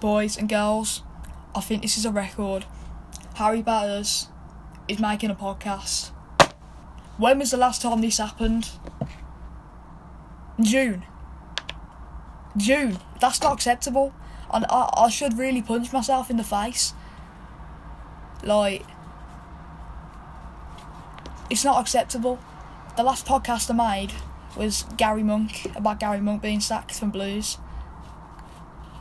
boys and girls, I think this is a record. Harry Batters is making a podcast. When was the last time this happened? June. June. That's not acceptable. And I, I should really punch myself in the face. Like, it's not acceptable. The last podcast I made was Gary Monk, about Gary Monk being sacked from Blues.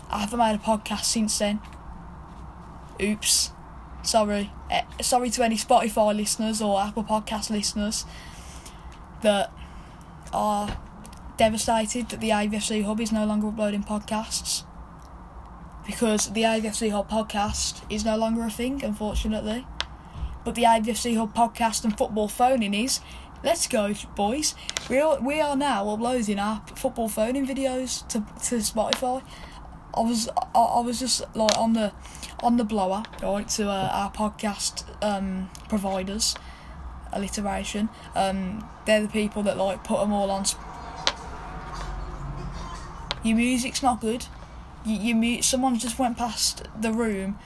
I haven't made a podcast since then. Oops. Sorry. Eh, sorry to any Spotify listeners or Apple Podcast listeners that are devastated that the AVFC Hub is no longer uploading podcasts. Because the AVFC Hub podcast is no longer a thing, unfortunately. But the AVFC Hub podcast and football phoning is. Let's go, boys. We are, we are now uploading our football phoning videos to, to Spotify. I was I, I was just like on the on the blower right to uh, our podcast um, providers alliteration. Um, they're the people that like put them all on sp- your music's not good. You, you someone just went past the room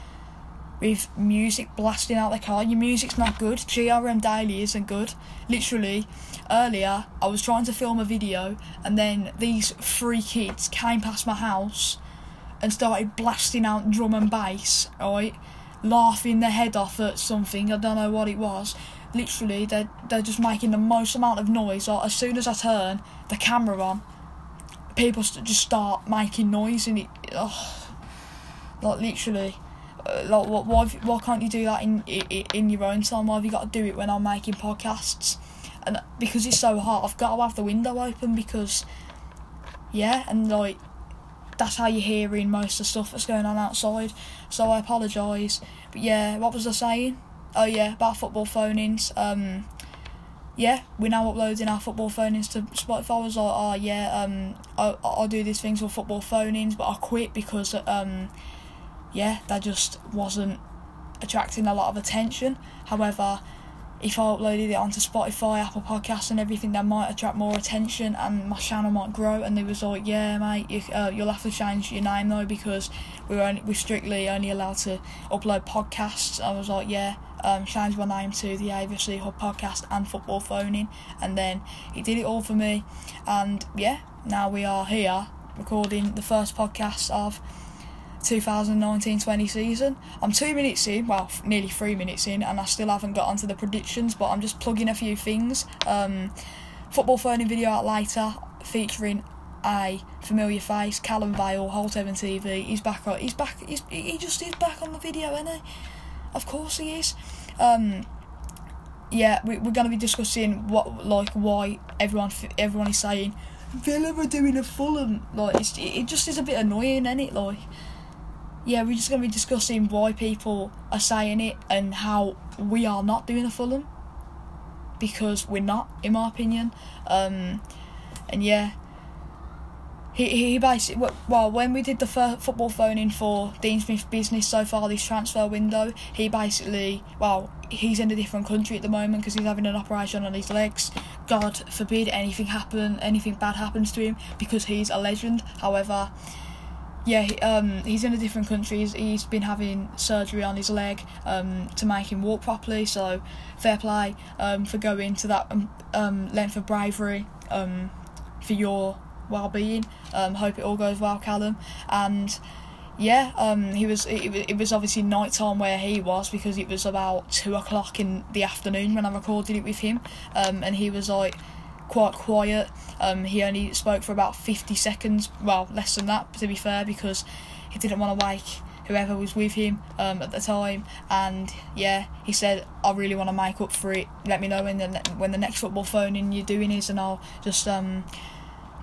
with music blasting out the car. Your music's not good. GRM Daily isn't good. Literally earlier i was trying to film a video and then these three kids came past my house and started blasting out drum and bass, right? Laughing their head off at something, I don't know what it was. Literally, they're, they're just making the most amount of noise. Like, as soon as I turn the camera on, people st- just start making noise, and it, oh, like, literally. Uh, like, what, why, why can't you do that in, in in your own time? Why have you got to do it when I'm making podcasts? And because it's so hot, I've got to have the window open because, yeah, and like that's how you're hearing most of the stuff that's going on outside. So I apologise. But yeah, what was I saying? Oh yeah, about football phonings. Um, yeah, we're now uploading our football phonings to Spotify. I was like, oh yeah, um, I I'll do these things with football phonings, but I quit because um, yeah, that just wasn't attracting a lot of attention. However, if I uploaded it onto Spotify, Apple Podcasts, and everything, that might attract more attention and my channel might grow. And they was like, yeah, mate, you, uh, you'll have to change your name though because we're only we're strictly only allowed to upload podcasts. I was like, yeah, um, change my name to the AVFC Hub Podcast and Football Phoning, and then he did it all for me. And yeah, now we are here recording the first podcast of 2019-20 season. I'm two minutes in, well, nearly three minutes in, and I still haven't got onto the predictions, but I'm just plugging a few things. Um, football phoning video out later featuring a familiar face, Callum Vale, Holt Evan TV. He's back on. He's back. He's, he just is back on the video, isn't he? Of course he is. Um, yeah, we, we're going to be discussing what, like, why everyone everyone is saying Villa are doing a Fulham. Like, it's, it just is a bit annoying, isn't it? Like yeah, we're just going to be discussing why people are saying it and how we are not doing a Fulham because we're not, in my opinion. Um, and yeah, he he basically well when we did the football phoning for Dean Smith business so far this transfer window, he basically well he's in a different country at the moment because he's having an operation on his legs. God forbid anything happen, anything bad happens to him because he's a legend. However yeah, he, um, he's in a different country. He's, he's been having surgery on his leg um, to make him walk properly. So, fair play um, for going to that um, um, length of bravery um, for your well-being. Hope it all goes well, Callum. And yeah, he was. It, it was obviously night time where he was because it was about two o'clock in the afternoon when I recorded it with him. And he was like quite quiet. Um, he only spoke for about 50 seconds, well, less than that, to be fair, because he didn't want to wake whoever was with him um, at the time. And yeah, he said, I really want to make up for it. Let me know when the, when the next football phoning you're doing is, and I'll just um,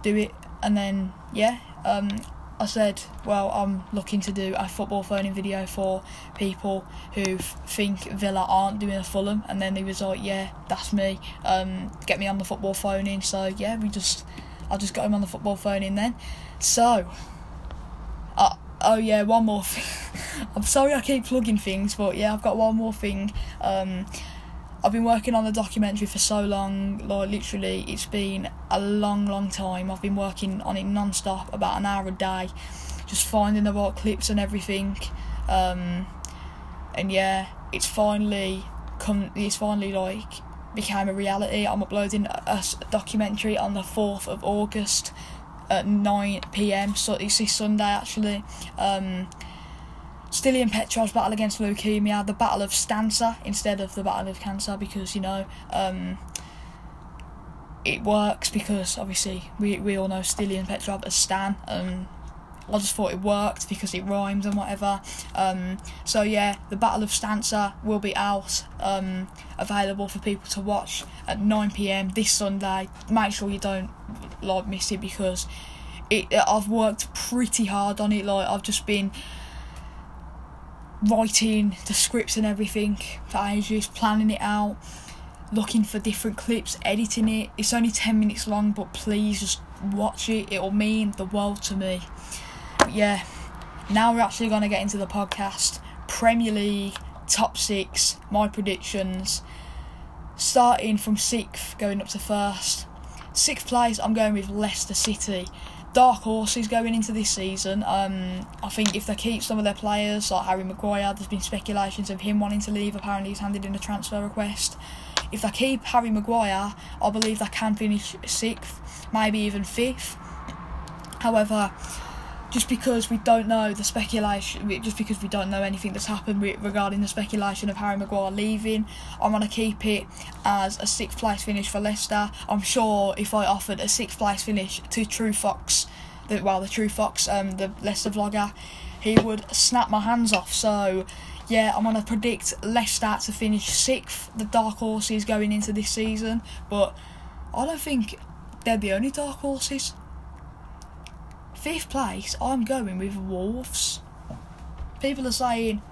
do it. And then, yeah, um, I said, well, I'm looking to do a football phoning video for people who think Villa aren't doing a Fulham, and then he was like, yeah, that's me. Um, get me on the football phoning. So yeah, we just, I just got him on the football phoning then. So, uh, oh yeah, one more thing. I'm sorry I keep plugging things, but yeah, I've got one more thing. Um, I've been working on the documentary for so long, like literally, it's been a long, long time. I've been working on it non stop, about an hour a day, just finding the right clips and everything. Um, and yeah, it's finally come. It's finally like became a reality. I'm uploading a, a documentary on the fourth of August at nine p.m. So it's this Sunday actually. Um, Stiliyan Petrov's battle against leukemia, the battle of Stancer instead of the battle of cancer because you know um, it works because obviously we we all know Stiliyan Petrov as Stan and I just thought it worked because it rhymes and whatever. Um, so yeah, the Battle of Stancer will be out, um, available for people to watch at 9 p.m. this Sunday. Make sure you don't like miss it because it. I've worked pretty hard on it. Like I've just been writing the scripts and everything for ages, planning it out, looking for different clips, editing it. It's only 10 minutes long, but please just watch it. It'll mean the world to me. But yeah, now we're actually going to get into the podcast. Premier League, top six, my predictions. Starting from sixth, going up to first. Sixth place, I'm going with Leicester City. Dark horses going into this season. Um, I think if they keep some of their players, like Harry Maguire, there's been speculations of him wanting to leave. Apparently, he's handed in a transfer request. If they keep Harry Maguire, I believe they can finish sixth, maybe even fifth. However, just because we don't know the speculation, just because we don't know anything that's happened regarding the speculation of Harry Maguire leaving, I'm going to keep it as a sixth place finish for Leicester. I'm sure if I offered a sixth place finish to True Fox, the, well, the True Fox, um, the Leicester vlogger, he would snap my hands off. So, yeah, I'm going to predict Leicester to finish sixth, the dark horses going into this season, but I don't think they're the only dark horses. Fifth place, I'm going with Wolves. People are saying,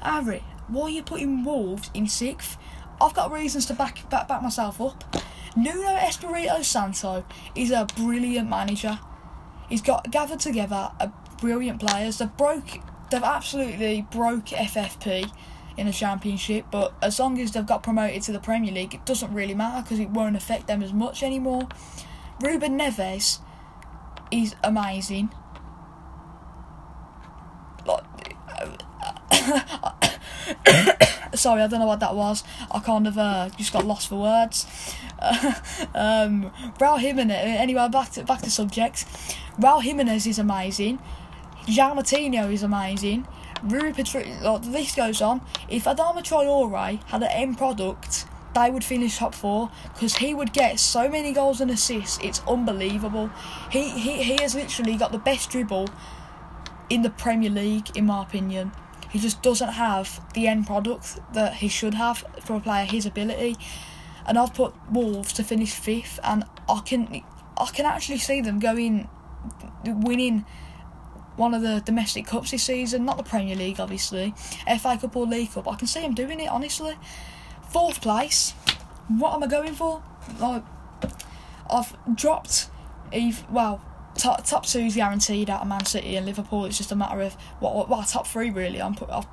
Harry, why are you putting Wolves in sixth? I've got reasons to back back, back myself up. Nuno Espirito Santo is a brilliant manager. He's got gathered together a brilliant players. They've broke, they've absolutely broke FFP in the championship. But as long as they've got promoted to the Premier League, it doesn't really matter because it won't affect them as much anymore. Ruben Neves is amazing. Sorry, I don't know what that was. I kind of uh, just got lost for words. um, Raul Jimenez. Anyway, back to back to subject. Raul Jimenez is amazing. João Moutinho is amazing. Rui Patri- like, the list goes on. If Adama Traore had an end product they would finish top four because he would get so many goals and assists. It's unbelievable. He, he he has literally got the best dribble in the Premier League, in my opinion. He just doesn't have the end product that he should have for a player his ability. And I've put Wolves to finish fifth, and I can I can actually see them going winning one of the domestic cups this season, not the Premier League, obviously, FA Cup or League Cup. I can see them doing it, honestly. Fourth place. What am I going for? Like, I've dropped. Eve, well, top top two is guaranteed out of Man City and Liverpool. It's just a matter of what what, what top three really. I'm put I've,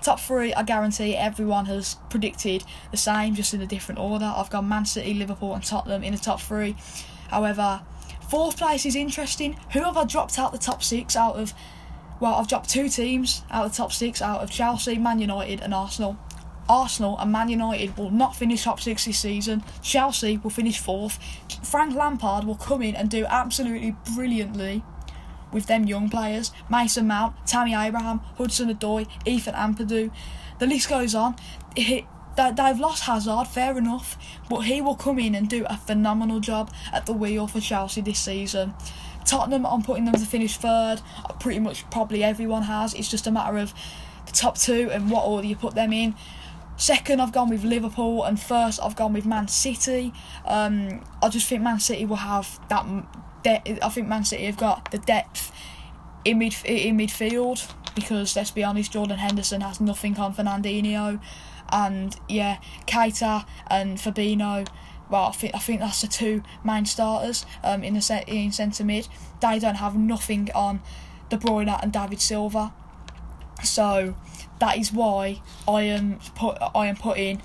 top three. I guarantee everyone has predicted the same, just in a different order. I've gone Man City, Liverpool, and Tottenham in the top three. However, fourth place is interesting. Who have I dropped out the top six out of? Well, I've dropped two teams out of the top six out of Chelsea, Man United, and Arsenal. Arsenal and Man United will not finish top six this season. Chelsea will finish fourth. Frank Lampard will come in and do absolutely brilliantly with them young players. Mason Mount, Tammy Abraham, Hudson Odoi, Ethan Ampadu. The list goes on. They've lost Hazard, fair enough, but he will come in and do a phenomenal job at the wheel for Chelsea this season. Tottenham, I'm putting them to finish third. Pretty much, probably everyone has. It's just a matter of the top two and what order you put them in. Second, I've gone with Liverpool, and first, I've gone with Man City. Um, I just think Man City will have that. De- I think Man City have got the depth in mid in midfield because let's be honest, Jordan Henderson has nothing on Fernandinho, and yeah, Keita and Fabinho. Well, I think I think that's the two main starters um, in the set in centre mid. They don't have nothing on De Bruyne and David Silva, so that is why I am put I am putting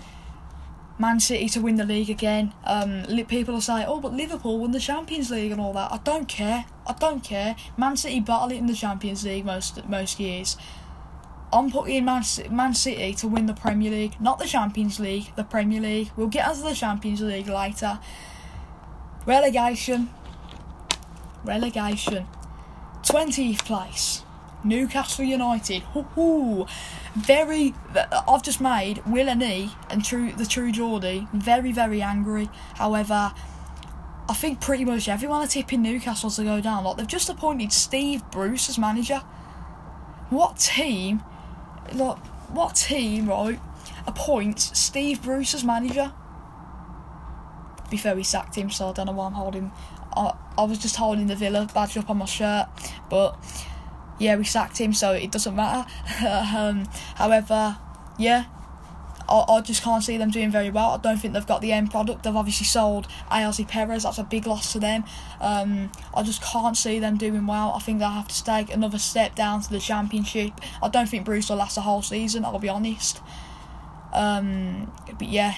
Man City to win the league again. Um, people will say, "Oh, but Liverpool won the Champions League and all that." I don't care. I don't care. Man City battle it in the Champions League most most years. I'm putting Man, Man City to win the Premier League, not the Champions League. The Premier League. We'll get onto the Champions League later. Relegation. Relegation. Twentieth place. Newcastle United. Ooh, very. I've just made Will and E and True the True Geordie very very angry. However, I think pretty much everyone are tipping Newcastle to go down. Like they've just appointed Steve Bruce as manager. What team? Like what team? Right, appoints Steve Bruce as manager. Before he sacked him, so I don't know why I'm holding. I, I was just holding the Villa badge up on my shirt, but yeah, we sacked him, so it doesn't matter. um, however, yeah, I, just can't see them doing very well. I don't think they've got the end product. They've obviously sold Ayoze Perez. That's a big loss to them. Um, I just can't see them doing well. I think they'll have to take another step down to the championship. I don't think Bruce will last the whole season. I'll be honest. Um, but yeah,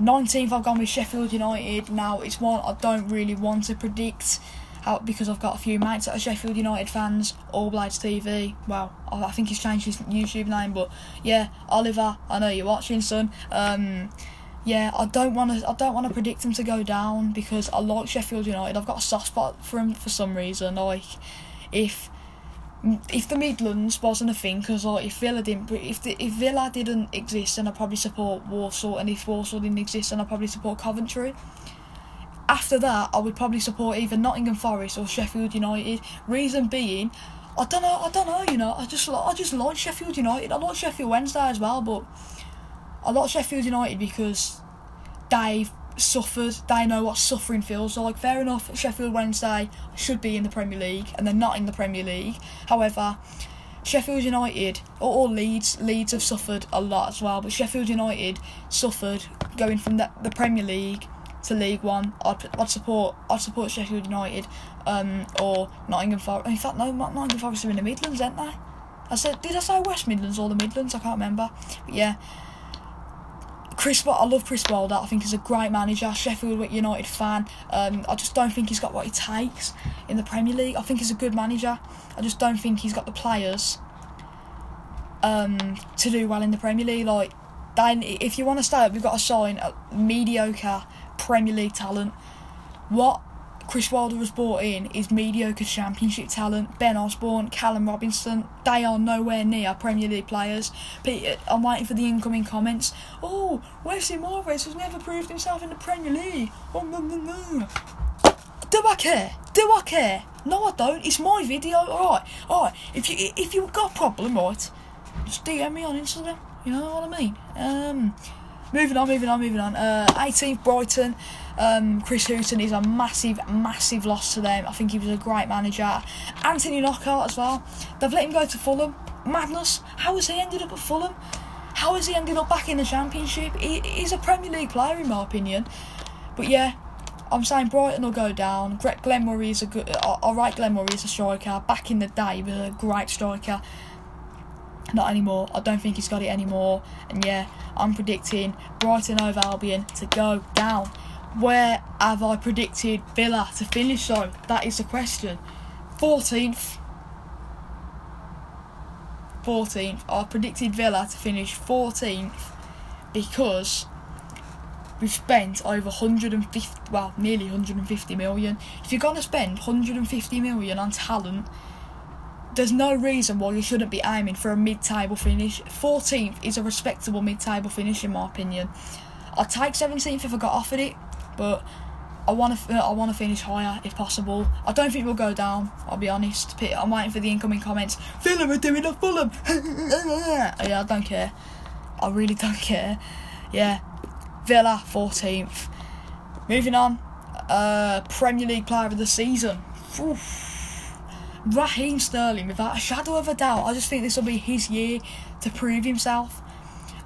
19th I've gone with Sheffield United. Now it's one I don't really want to predict out because I've got a few mates that are Sheffield United fans. All Blades TV. Well, I think he's changed his YouTube name, but yeah, Oliver. I know you're watching, son. Um, yeah, I don't want to. I don't want to predict him to go down because I like Sheffield United. I've got a soft spot for him for some reason. Like, if if the Midlands wasn't a thing, because like if Villa didn't, if the, if Villa didn't exist, then I'd probably support Walsall, and if Walsall didn't exist, then I'd probably support Coventry. After that, I would probably support either Nottingham Forest or Sheffield United. Reason being, I don't know, I don't know, you know, I just I just like Sheffield United. I like Sheffield Wednesday as well, but I like Sheffield United because they've suffered. They know what suffering feels. Like, fair enough, Sheffield Wednesday should be in the Premier League, and they're not in the Premier League. However, Sheffield United or, or Leeds, Leeds have suffered a lot as well. But Sheffield United suffered going from the, the Premier League to League One, I'd, I'd support I'd support Sheffield United um, or Nottingham Forest. In fact, no, Nottingham Forest are in the Midlands, aren't they? I said, did I say West Midlands or the Midlands? I can't remember. But yeah, Chris, I love Chris Wilder. I think he's a great manager. Sheffield United fan. Um, I just don't think he's got what it takes in the Premier League. I think he's a good manager. I just don't think he's got the players um, to do well in the Premier League. Like, then if you want to stay up, we've got to sign a mediocre Premier League talent. What Chris Wilder has brought in is mediocre Championship talent. Ben Osborne, Callum Robinson, they are nowhere near Premier League players. I'm waiting for the incoming comments. Oh, Wesley Moraes has never proved himself in the Premier League. Oh, no, no, no. Do I care? Do I care? No, I don't. It's my video. Alright, alright. If you if you've got a problem, right, just DM me on Instagram. You know what I mean? Um, moving on, moving on, moving on. Uh, 18th Brighton. Um, Chris Hughton is a massive, massive loss to them. I think he was a great manager. Anthony Knockaert as well. They've let him go to Fulham. Madness. How has he ended up at Fulham? How has he ended up back in the Championship? He, he's a Premier League player in my opinion. But yeah, I'm saying Brighton will go down. Glenn Murray is a good. Alright, Glenn Murray is a striker. Back in the day, he was a great striker. Not anymore. I don't think he's got it anymore. And yeah, I'm predicting Brighton and Hove Albion to go down. Where have I predicted Villa to finish though? That is the question. 14th. 14th. I predicted Villa to finish 14th because we've spent over 150, well, nearly 150 million. If you're going to spend 150 million on talent, there's no reason why you shouldn't be aiming for a mid-table finish. 14th is a respectable mid-table finish in my opinion. I'd take 17th if I got offered it, but I want to I want to finish higher if possible. I don't think we'll go down. I'll be honest. I'm waiting for the incoming comments. Fulham are doing a Fulham. yeah, I don't care. I really don't care. Yeah, Villa 14th. Moving on. Uh, Premier League Player of the Season. Oof. Raheem Sterling, without a shadow of a doubt, I just think this will be his year to prove himself.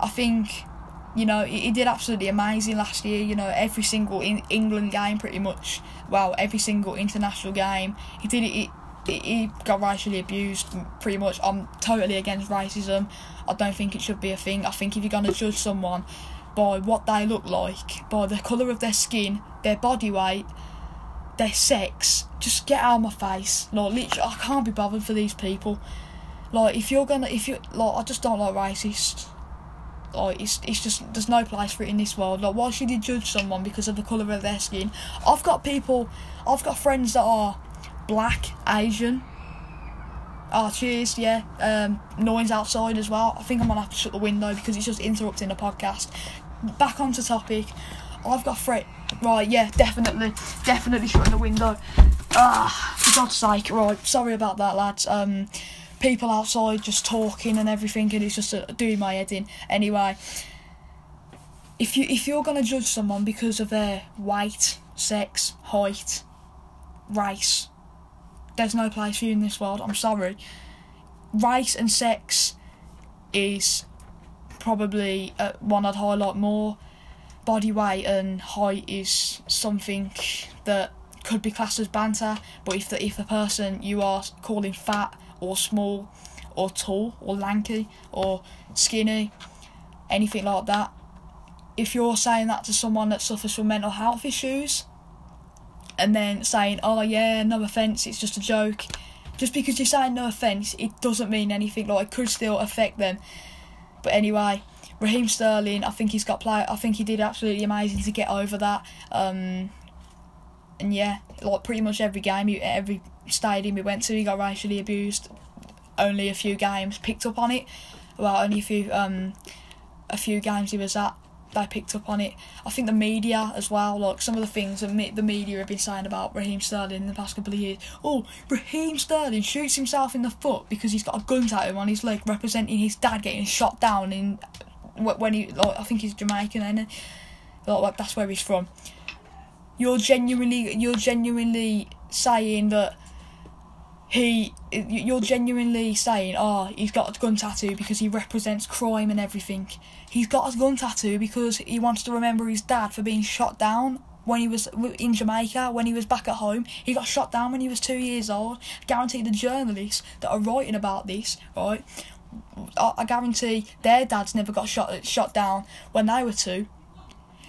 I think, you know, he, he did absolutely amazing last year. You know, every single in England game, pretty much. Well, every single international game, he did it. He, he got racially abused pretty much. I'm totally against racism. I don't think it should be a thing. I think if you're going to judge someone by what they look like, by the colour of their skin, their body weight, their sex. Just get out of my face. Like literally, I can't be bothered for these people. Like if you're gonna, if you like, I just don't like racist. Like it's it's just there's no place for it in this world. Like why should you judge someone because of the colour of their skin? I've got people, I've got friends that are black, Asian. Oh, cheers, yeah. Um, noise outside as well. I think I'm gonna have to shut the window because it's just interrupting the podcast. Back onto topic. I've got fret. Right, yeah, definitely, definitely shutting the window. Ah, for God's sake. Right, sorry about that, lads. Um, people outside just talking and everything, and it's just uh, doing my head in. Anyway, if you if you're gonna judge someone because of their weight, sex, height, race, there's no place for you in this world. I'm sorry. Race and sex is probably uh, one I'd highlight more. Body weight and height is something that could be classed as banter, but if the if the person you are calling fat or small or tall or lanky or skinny, anything like that, if you're saying that to someone that suffers from mental health issues, and then saying, "Oh yeah, no offense, it's just a joke," just because you're saying no offense, it doesn't mean anything. Like it could still affect them. But anyway, Raheem Sterling, I think he's got play. I think he did absolutely amazing to get over that. Um, and yeah, like pretty much every game, every stadium we went to, he got racially abused. Only a few games picked up on it. Well, only a few um, a few games he was at they picked up on it. I think the media as well, like some of the things that the media have been saying about Raheem Sterling in the past couple of years. Oh, Raheem Sterling shoots himself in the foot because he's got a gun tattoo on his leg representing his dad getting shot down in when he like I think he's Jamaican and like that's where he's from. You're genuinely you're genuinely saying that he you're genuinely saying oh he's got a gun tattoo because he represents crime and everything. He's got a gun tattoo because he wants to remember his dad for being shot down when he was in Jamaica when he was back at home. He got shot down when he was two years old. Guarantee the journalists that are writing about this right I guarantee their dads never got shot shot down when they were two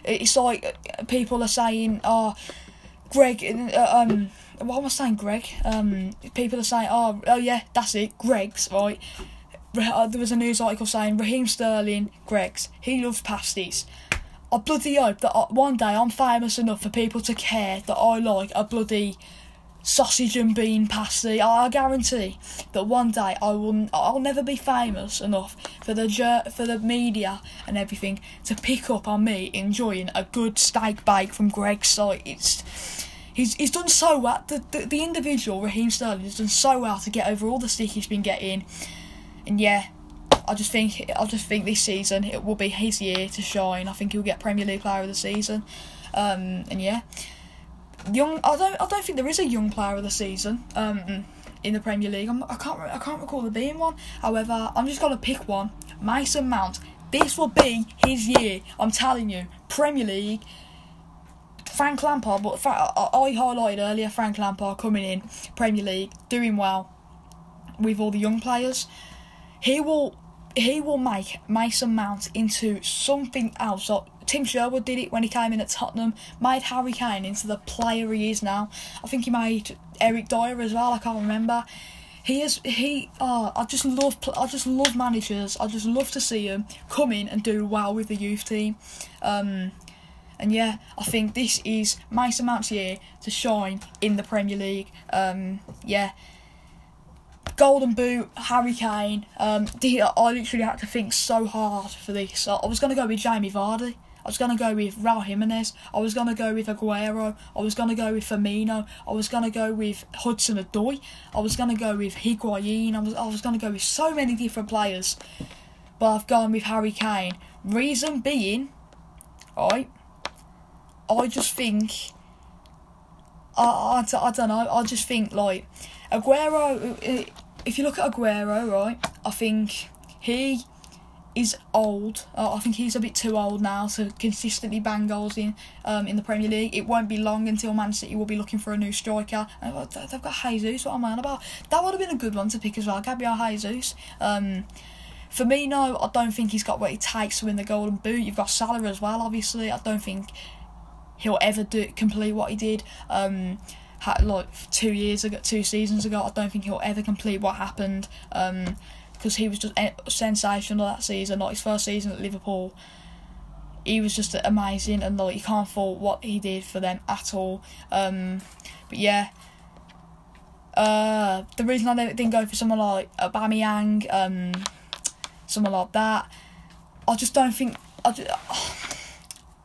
it's like people are saying oh Greg uh, um what am I saying, Greg? Um, people are saying, oh, oh yeah, that's it, Greggs right? Uh, there was a news article saying Raheem Sterling, Greggs. he loves pasties. I bloody hope that uh, one day I'm famous enough for people to care that I like a bloody sausage and bean pasty. I guarantee that one day I will. I'll never be famous enough for the for the media and everything to pick up on me enjoying a good steak bake from Greggs So it's he's he's done so well. The, the, the individual Raheem Sterling has done so well to get over all the stick he's been getting, and yeah, I just think I just think this season it will be his year to shine. I think he'll get Premier League Player of the Season, um, and yeah, young. I don't I don't think there is a young Player of the Season. Um, in the Premier League, I'm, I can't I can't recall there being one. However, I'm just gonna pick one. Mason Mount. This will be his year. I'm telling you, Premier League Frank Lampard, but I highlighted earlier Frank Lampard coming in Premier League, doing well with all the young players. He will he will make Mason Mount into something else. So Tim Sherwood did it when he came in at Tottenham, made Harry Kane into the player he is now. I think he made Eric Dier as well. I can't remember. He is he. Oh, I just love I just love managers. I just love to see him come in and do well with the youth team. Um, and yeah, I think this is Mason Mount's year to shine in the Premier League. Um, yeah. Golden Boot, Harry Kane. Um, I literally had to think so hard for this. I was going to go with Jamie Vardy. I was to go with Raul Jimenez. I was to go with Aguero. I was to go with Firmino. I was to go with Hudson Odoi. I was to go with Higuain. I was, I was to go with so many different players. But I've gone with Harry Kane. Reason being, right, I just think. I, I, I don't know. I just think like Aguero. If you look at Aguero, right, I think he is old. Uh, I think he's a bit too old now to consistently bang goals in um, in the Premier League. It won't be long until Man City will be looking for a new striker. Uh, they've got Jesus. What am I on about? That would have been a good one to pick as well. Gabriel Jesus. Um, no. I don't think he's got what it takes to win the Golden Boot. You've got Salah as well, obviously. I don't think he'll ever do complete what he did. Um, had, like two years ago, two seasons ago. I don't think he'll ever complete what happened. Um, because he was just sensational that season, like his first season at Liverpool. He was just amazing, and like you can't fault what he did for them at all. Um, but yeah, uh, the reason I didn't go for someone like Aubameyang, um, someone like that, I just don't think I. Just,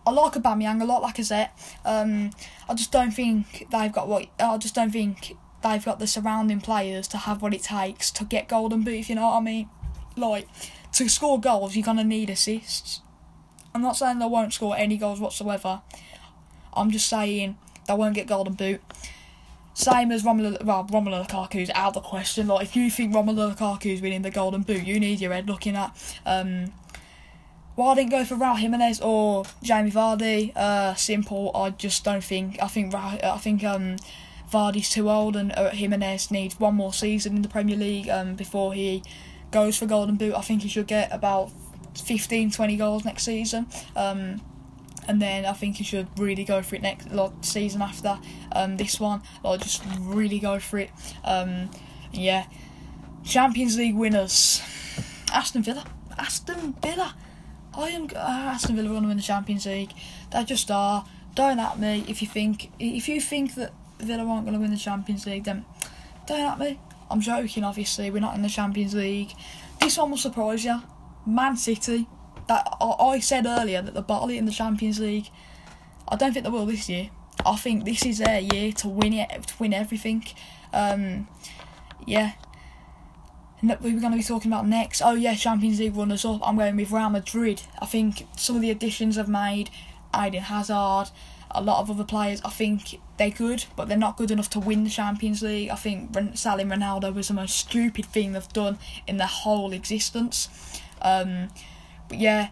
I like Aubameyang a lot, like I said. Um, I just don't think they've got what. I just don't think they've got the surrounding players to have what it takes to get golden boot. If you know what I mean, like to score goals, you're gonna need assists. I'm not saying they won't score any goals whatsoever. I'm just saying they won't get golden boot. Same as Romelu, well, Romelu Lukaku's out of the question. Like if you think Romelu Lukaku's winning the golden boot, you need your head looking at. Um, why I didn't go for Raul Jimenez or Jamie Vardy? Uh, simple. I just don't think. I think. I think. Um, Vardy's too old, and uh, Jimenez needs one more season in the Premier League um, before he goes for Golden Boot. I think he should get about 15, 20 goals next season. Um, and then I think he should really go for it next like, season after um, this one. Like just really go for it. Um, yeah, Champions League winners: Aston Villa. Aston Villa. I am uh, Aston Villa going to win the Champions League. They just are. Don't at me if you think if you think that Villa aren't going to win the Champions League. Then don't at me. I'm joking. Obviously, we're not in the Champions League. This one will surprise you. Man City. That I said earlier that the bottle in the Champions League. I don't think they will this year. I think this is their year to win it, to win everything. Um, yeah, And we were going to be talking about next. Oh yeah, Champions League runners up. I'm going with Real Madrid. I think some of the additions I've made, Eden Hazard, a lot of other players. I think they're good, but they're not good enough to win the Champions League. I think selling Ronaldo was the most stupid thing they've done in their whole existence. Um, but yeah,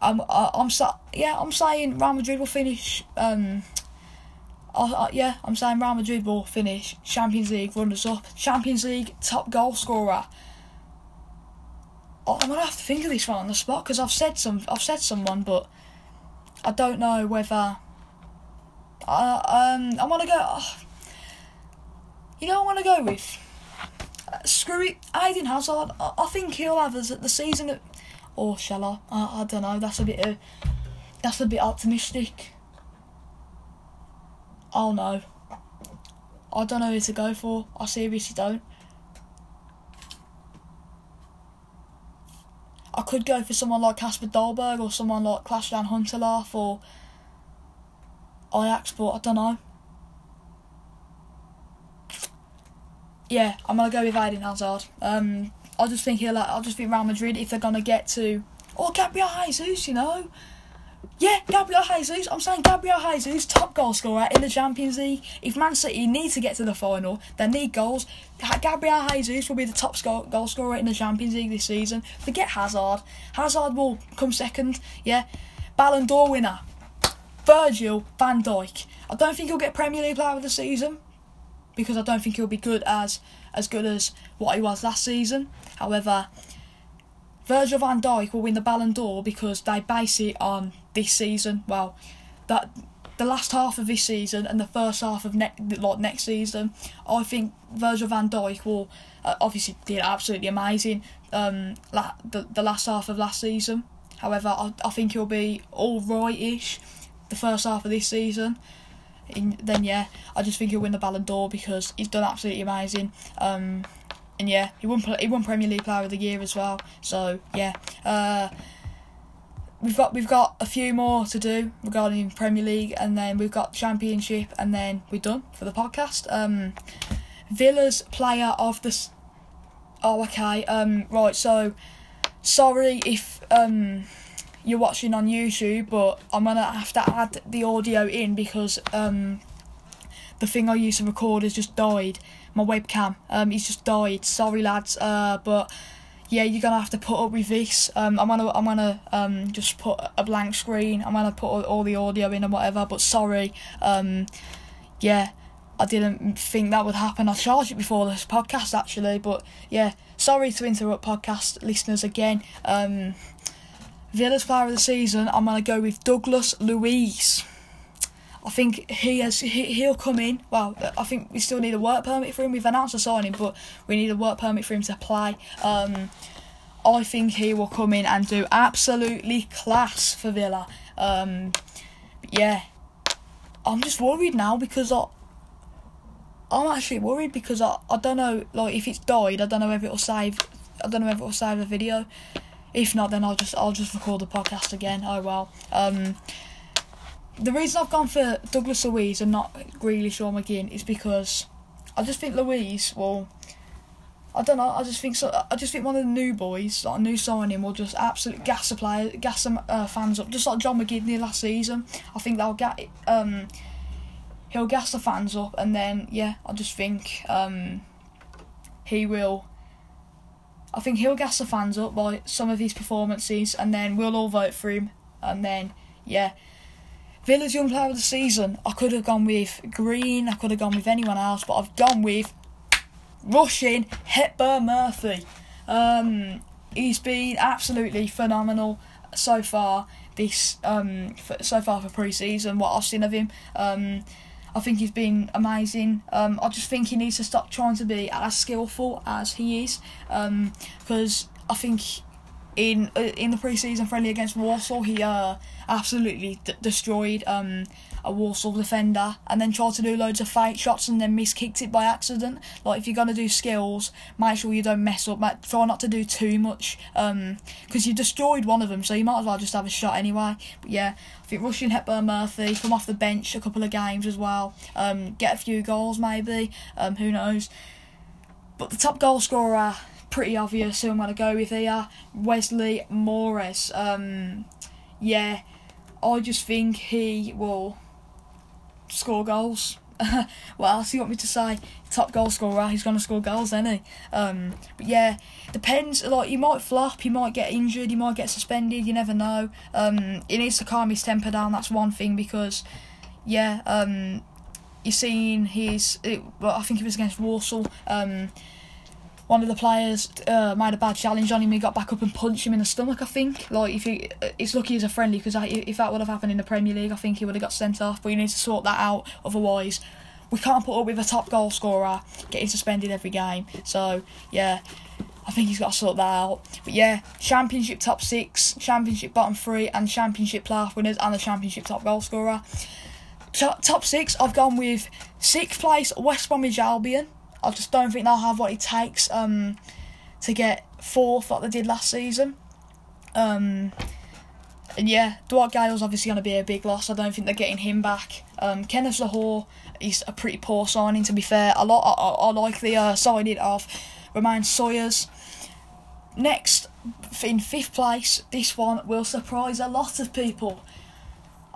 I'm I'm yeah I'm saying Real Madrid will finish. Um, I, I, yeah, I'm saying Real Madrid will finish Champions League runners up. Champions League top goal scorer. Oh, I'm gonna have to think of this one on the spot because I've said some. I've said someone, but I don't know whether. Uh, um, I'm gonna go. Oh, you know, I want to go with. Uh, screw it, Eden Hazard. I, I think he'll have us at the season. Or shall I? I? I don't know. That's a bit. Uh, that's a bit optimistic. Oh no. I don't know who to go for. I seriously don't. I could go for someone like Kasper Dolberg or someone like Klaas-Jan Huntelaar or Ajax, but I don't know. Yeah, I'm gonna go with Eden Hazard. Um, I just think he'll. I just think Real Madrid if they're gonna get to or Gabriel Jesus, you know. Yeah, Gabriel Jesus. I'm saying Gabriel Jesus, top goal scorer in the Champions League. If Man City need to get to the final, they need goals. Gabriel Jesus will be the top score, goal scorer in the Champions League this season. Forget Hazard. Hazard will come second. Yeah, Ballon d'Or winner, Virgil Van Dijk. I don't think he'll get Premier League Player of the Season because I don't think he'll be good as as good as what he was last season. However, Virgil van Dijk will win the Ballon d'Or because they base it on this season. Well, that the last half of this season and the first half of next like next season. I think Virgil van Dijk will uh, obviously did absolutely amazing. Um, la- the the last half of last season. However, I, I think he'll be all right-ish the first half of this season. Then yeah, I just think he'll win the Ballon d'Or because he's done absolutely amazing. Um, and yeah, he won he won Premier League Player of the Year as well. So yeah, uh, we've got we've got a few more to do regarding Premier League, and then we've got Championship, and then we're done for the podcast. Um, Villa's Player of the. Oh, okay. Um, right. So, sorry if um you're watching on YouTube, but I'm gonna have to add the audio in because um the thing I used to record has just died my webcam. Um, he's just died. Sorry, lads. Uh, but yeah, you're gonna have to put up with this. Um, I'm gonna I'm gonna um just put a blank screen. I'm gonna put all, all the audio in and whatever. But sorry. Um, yeah, I didn't think that would happen. I charged it before this podcast actually, but yeah, sorry to interrupt podcast listeners again. Um, Villa's player of the season, I'm gonna go with Douglas Luiz. I think he has he, he'll come in. Well, I think we still need a work permit for him. We've announced a signing, but we need a work permit for him to play. Um, I think he will come in and do absolutely class for Villa. Um, yeah, I'm just worried now because I. I'm actually worried because I, I don't know like if it's died I don't know if it'll save I don't know if it'll save the video. If not, then I'll just I'll just record the podcast again. Oh well. Um, the reason I've gone for Douglas Luiz and not Grealish or McGinn is because I just think Luiz will. I don't know. I just think so. I just think one of the new boys, like a new signing, will just absolutely gas the player, gas some uh, fans up, just like John McGinn did last season. I think they'll get um, he'll gas the fans up, and then yeah, I just think um, he will. I think he'll gas the fans up by some of his performances, and then we'll all vote for him, and then yeah. Villa's young player of the season. I could have gone with Green. I could have gone with anyone else, but I've gone with Rushian Hepburn Murphy. Um, he's been absolutely phenomenal so far. This um, so far for pre-season, what I've seen of him. Um, I think he's been amazing. Um, I just think he needs to stop trying to be as skillful as he is, because um, I think in uh, in the pre-season friendly against Walsall, he uh, absolutely d- destroyed um, a Walsall defender and then tried to do loads of fake shots and then miskicked it by accident. Like if you're gonna do skills, make sure you don't mess up. Try not to do too much because um, you destroyed one of them, so you might as well just have a shot anyway. But yeah, I think Rushian Hepburn Murphy come off the bench a couple of games as well, um, get a few goals maybe. Um, who knows? But the top goal scorer pretty obvious who I'm to go with here. Wesley Moraes. Um, yeah, I just think he will score goals. what else you want me to say? Top goal scorer, he's to score goals, isn't he? Um, but yeah, depends. Like, he might flop, he might get injured, he might get suspended, you never know. Um, he needs to calm his temper down, that's one thing, because, yeah, um, you're seeing his. It, well, I think it was against Walsall. Um, one of the players uh, made a bad challenge on him. He got back up and punched him in the stomach. I think. Like if he, it's lucky he's a friendly because if that would have happened in the Premier League, I think he would have got sent off. But you need to sort that out. Otherwise, we can't put up with a top goal scorer getting suspended every game. So yeah. I think he's got to sort that out. But yeah, Championship top six, Championship bottom three, and Championship playoff winners, and the Championship top goal scorer. top six, I've gone with sixth place West Bromwich Albion, I just don't think they'll have what it takes um, to get fourth like they did last season. Um, and yeah, Dwight Gayle's obviously going to be a big loss. I don't think they're getting him back. Um, Kenneth Zohore is a pretty poor signing, to be fair. A lot, I, I, I like the uh, signing of Romain Sawyers. Next, in fifth place, this one will surprise a lot of people.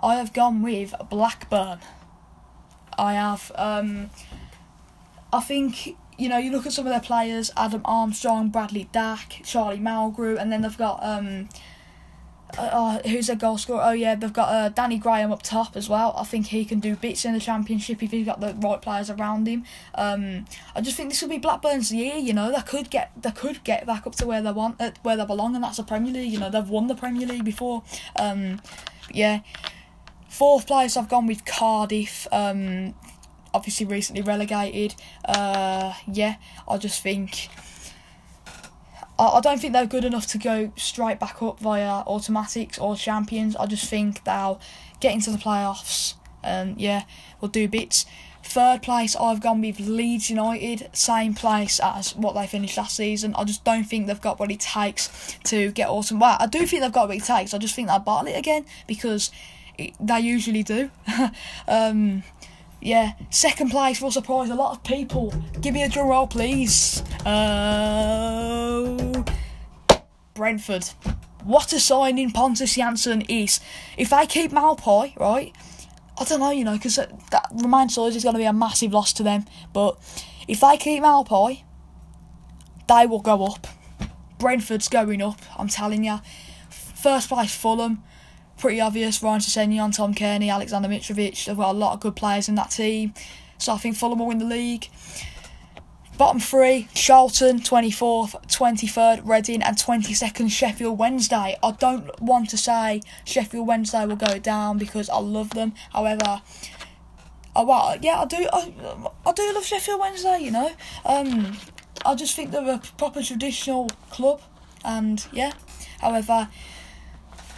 I have gone with Blackburn. I have. Um, I think you know you look at some of their players: Adam Armstrong, Bradley Dack, Charlie Mulgrew, and then they've got um, uh, uh, who's their goal scorer? Oh yeah, they've got uh, Danny Graham up top as well. I think he can do bits in the championship if he's got the right players around him. Um, I just think this will be Blackburn's year. You know, they could get they could get back up to where they want, uh, where they belong, and that's the Premier League. You know, they've won the Premier League before. Um, yeah. Fourth place, I've gone with Cardiff. Um, obviously recently relegated. Uh, yeah, I just think. I, I don't think they're good enough to go straight back up via automatics or champions. I just think they'll get into the playoffs. Um, yeah, we'll do bits. Third place, I've gone with Leeds United, same place as what they finished last season. I just don't think they've got what it takes to get awesome. Well, I do think they've got what it takes. I just think they'll bottle it again because it, they usually do. um, yeah, second place will surprise a lot of people. Give me a drum roll, please. Uh, Brentford. What a signing Pontus Jansson is. If they keep Maupay, right? I don't know, you know, because that, reminds us is going to be a massive loss to them. But if they keep Maupay, they will go up. Brentford's going up, I'm telling you. First place Fulham pretty obvious. Ryan Sessegnon, Tom Cairney, Alexander Mitrovic. They've got a lot of good players in that team. So I think Fulham will win the league. Bottom three, Charlton, 24th, 23rd, Reading, and 22nd, Sheffield Wednesday. I don't want to say Sheffield Wednesday will go down because I love them. However, I, well, yeah, I do. I, I do love Sheffield Wednesday. You know, um, I just think they're a proper traditional club, and yeah. However,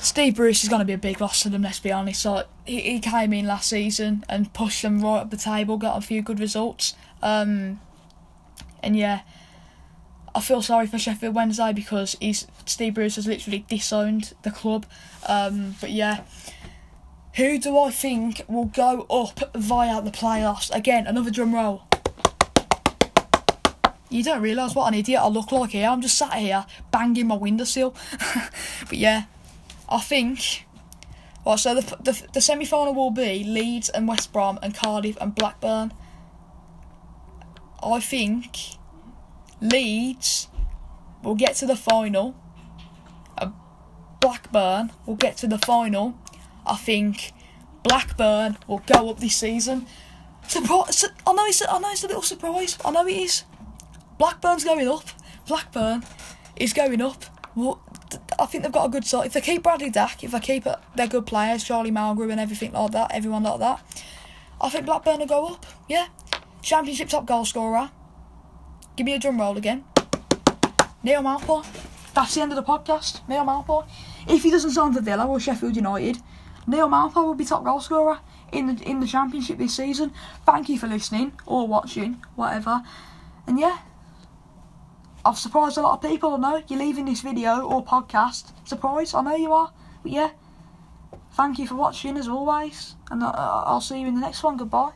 Steve Bruce is going to be a big loss to them. Let's be honest. So he, he came in last season and pushed them right up the table, got a few good results. Um, and yeah, I feel sorry for Sheffield Wednesday because he's Steve Bruce has literally disowned the club. Um, but yeah, who do I think will go up via the playoffs? Again, another drum roll. You don't realise what an idiot I look like here. I'm just sat here banging my windowsill. but yeah, I think. Well, so the the, the semi final will be Leeds and West Brom and Cardiff and Blackburn. I think Leeds will get to the final. Uh, Blackburn will get to the final. I think Blackburn will go up this season. Surprise! I know it's I know it's a little surprise. I know it is. Blackburn's going up. Blackburn is going up. Well, I think they've got a good side. If they keep Bradley Dack, if they keep their good players, Charlie Mulgrew and everything like that, everyone like that, I think Blackburn will go up. Yeah. Championship top goal scorer. Give me a drum roll again. Neal Maupay. That's the end of the podcast. Neal Maupay. If he doesn't sign for Villa or Sheffield United, Neal Maupay will be top goal scorer in the in the championship this season. Thank you for listening or watching, whatever. And yeah. I've surprised a lot of people, I know. You're leaving this video or podcast. Surprised, I know you are. But yeah, thank you for watching as always. And uh, I'll see you in the next one. Goodbye.